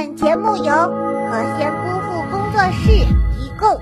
本节目由和仙姑父工作室提供。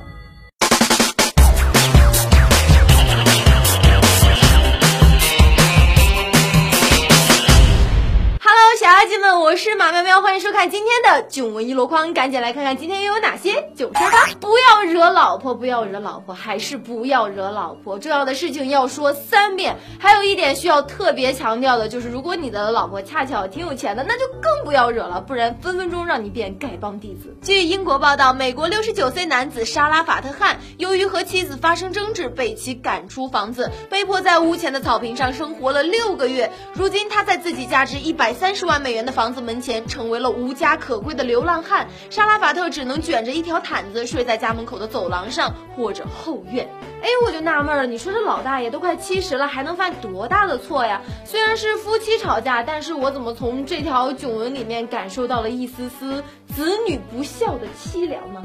是马喵喵，欢迎收看今天的囧闻一箩筐，赶紧来看看今天又有哪些囧事吧！不要惹老婆，不要惹老婆，还是不要惹老婆。重要的事情要说三遍。还有一点需要特别强调的就是，如果你的老婆恰巧挺有钱的，那就更不要惹了，不然分分钟让你变丐帮弟子。据英国报道，美国六十九岁男子沙拉法特汗由于和妻子发生争执，被其赶出房子，被迫在屋前的草坪上生活了六个月。如今他在自己价值一百三十。万美元的房子门前，成为了无家可归的流浪汉。沙拉法特只能卷着一条毯子睡在家门口的走廊上或者后院。哎，我就纳闷了，你说这老大爷都快七十了，还能犯多大的错呀？虽然是夫妻吵架，但是我怎么从这条囧文里面感受到了一丝丝子女不孝的凄凉呢？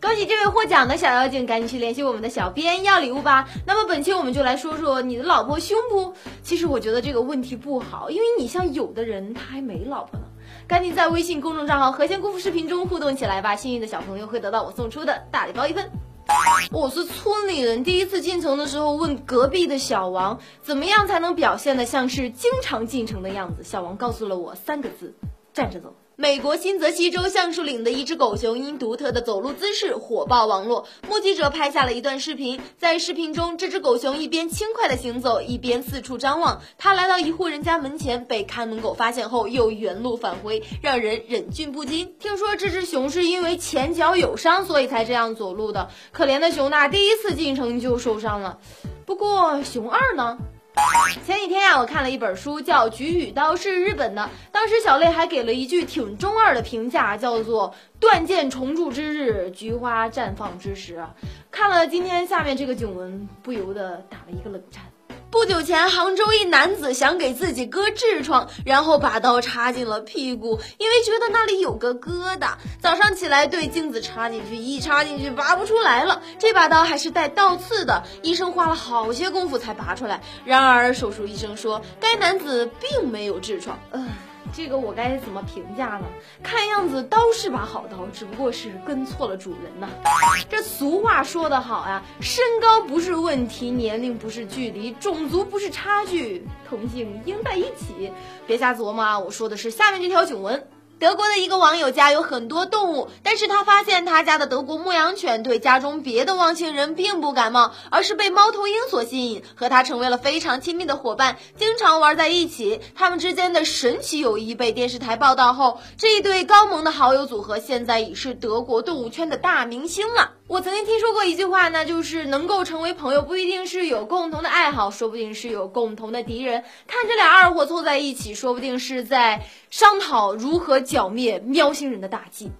恭喜这位获奖的小妖精，赶紧去联系我们的小编要礼物吧。那么本期我们就来说说你的老婆凶不？其实我觉得这个问题不好，因为你像有的人他还没老婆呢。赶紧在微信公众账号“和仙姑父”视频中互动起来吧，幸运的小朋友会得到我送出的大礼包一份。我是村里人，第一次进城的时候问隔壁的小王，怎么样才能表现的像是经常进城的样子？小王告诉了我三个字：站着走。美国新泽西州橡树岭的一只狗熊因独特的走路姿势火爆网络，目击者拍下了一段视频。在视频中，这只狗熊一边轻快地行走，一边四处张望。它来到一户人家门前，被看门狗发现后，又原路返回，让人忍俊不禁。听说这只熊是因为前脚有伤，所以才这样走路的。可怜的熊大第一次进城就受伤了。不过，熊二呢？前几天呀，我看了一本书，叫《菊与刀》，是日本的。当时小泪还给了一句挺中二的评价，叫做“断剑重铸之日，菊花绽放之时”。看了今天下面这个囧文，不由得打了一个冷战。不久前，杭州一男子想给自己割痔疮，然后把刀插进了屁股，因为觉得那里有个疙瘩。早上起来对镜子插进去，一插进去拔不出来了。这把刀还是带倒刺的，医生花了好些功夫才拔出来。然而手术医生说，该男子并没有痔疮。嗯。这个我该怎么评价呢？看样子刀是把好刀，只不过是跟错了主人呐。这俗话说得好呀，身高不是问题，年龄不是距离，种族不是差距，同性应在一起。别瞎琢磨啊，我说的是下面这条囧文。德国的一个网友家有很多动物，但是他发现他家的德国牧羊犬对家中别的汪星人并不感冒，而是被猫头鹰所吸引，和他成为了非常亲密的伙伴，经常玩在一起。他们之间的神奇友谊被电视台报道后，这一对高萌的好友组合现在已是德国动物圈的大明星了。我曾经听说过一句话，那就是能够成为朋友不一定是有共同的爱好，说不定是有共同的敌人。看这俩二货凑在一起，说不定是在商讨如何剿灭喵星人的大计。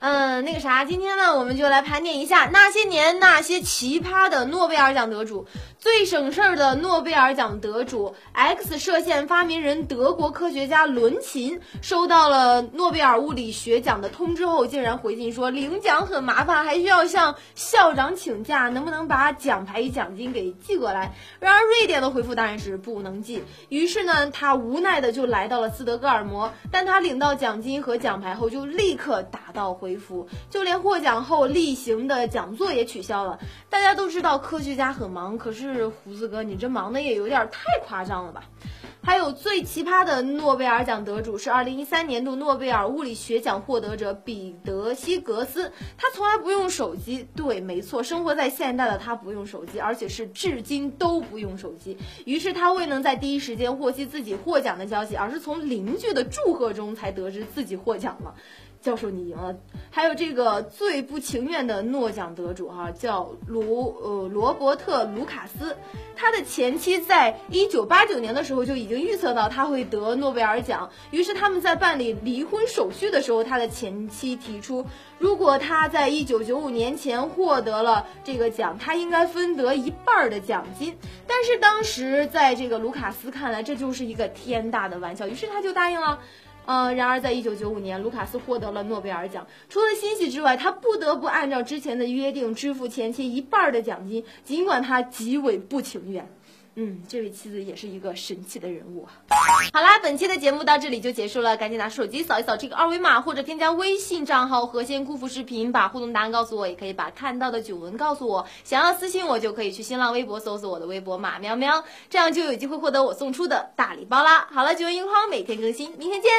嗯，那个啥，今天呢，我们就来盘点一下那些年那些奇葩的诺贝尔奖得主。最省事儿的诺贝尔奖得主 X 射线发明人德国科学家伦琴，收到了诺贝尔物理学奖的通知后，竟然回信说领奖很麻烦，还需要向校长请假，能不能把奖牌与奖金给寄过来？然而瑞典的回复当然是不能寄。于是呢，他无奈的就来到了斯德哥尔摩。但他领到奖金和奖牌后，就立刻打道回府，就连获奖后例行的讲座也取消了。大家都知道科学家很忙，可是胡子哥，你这忙的也有点太夸张了吧？还有最奇葩的诺贝尔奖得主是二零一三年度诺贝尔物理学奖获得者彼得希格斯，他从来不用手机。对，没错，生活在现代的他不用手机，而且是至今都不用手机。于是他未能在第一时间获悉自己获奖的消息，而是从邻居的祝贺中才得知自己获奖了。教授，你赢了。还有这个最不情愿的诺奖得主哈，叫卢呃罗伯特卢卡斯，他的前妻在一九八九年的时候就已经预测到他会得诺贝尔奖，于是他们在办理离婚手续的时候，他的前妻提出，如果他在一九九五年前获得了这个奖，他应该分得一半的奖金。但是当时在这个卢卡斯看来，这就是一个天大的玩笑，于是他就答应了。嗯，然而在一九九五年，卢卡斯获得了诺贝尔奖。除了欣喜之外，他不得不按照之前的约定支付前妻一半的奖金，尽管他极为不情愿。嗯，这位妻子也是一个神奇的人物。好啦，本期的节目到这里就结束了，赶紧拿手机扫一扫这个二维码，或者添加微信账号“和仙姑父视频”，把互动答案告诉我，也可以把看到的囧文告诉我。想要私信我，就可以去新浪微博搜索我的微博马喵喵，这样就有机会获得我送出的大礼包啦。好了，囧文樱花每天更新，明天见。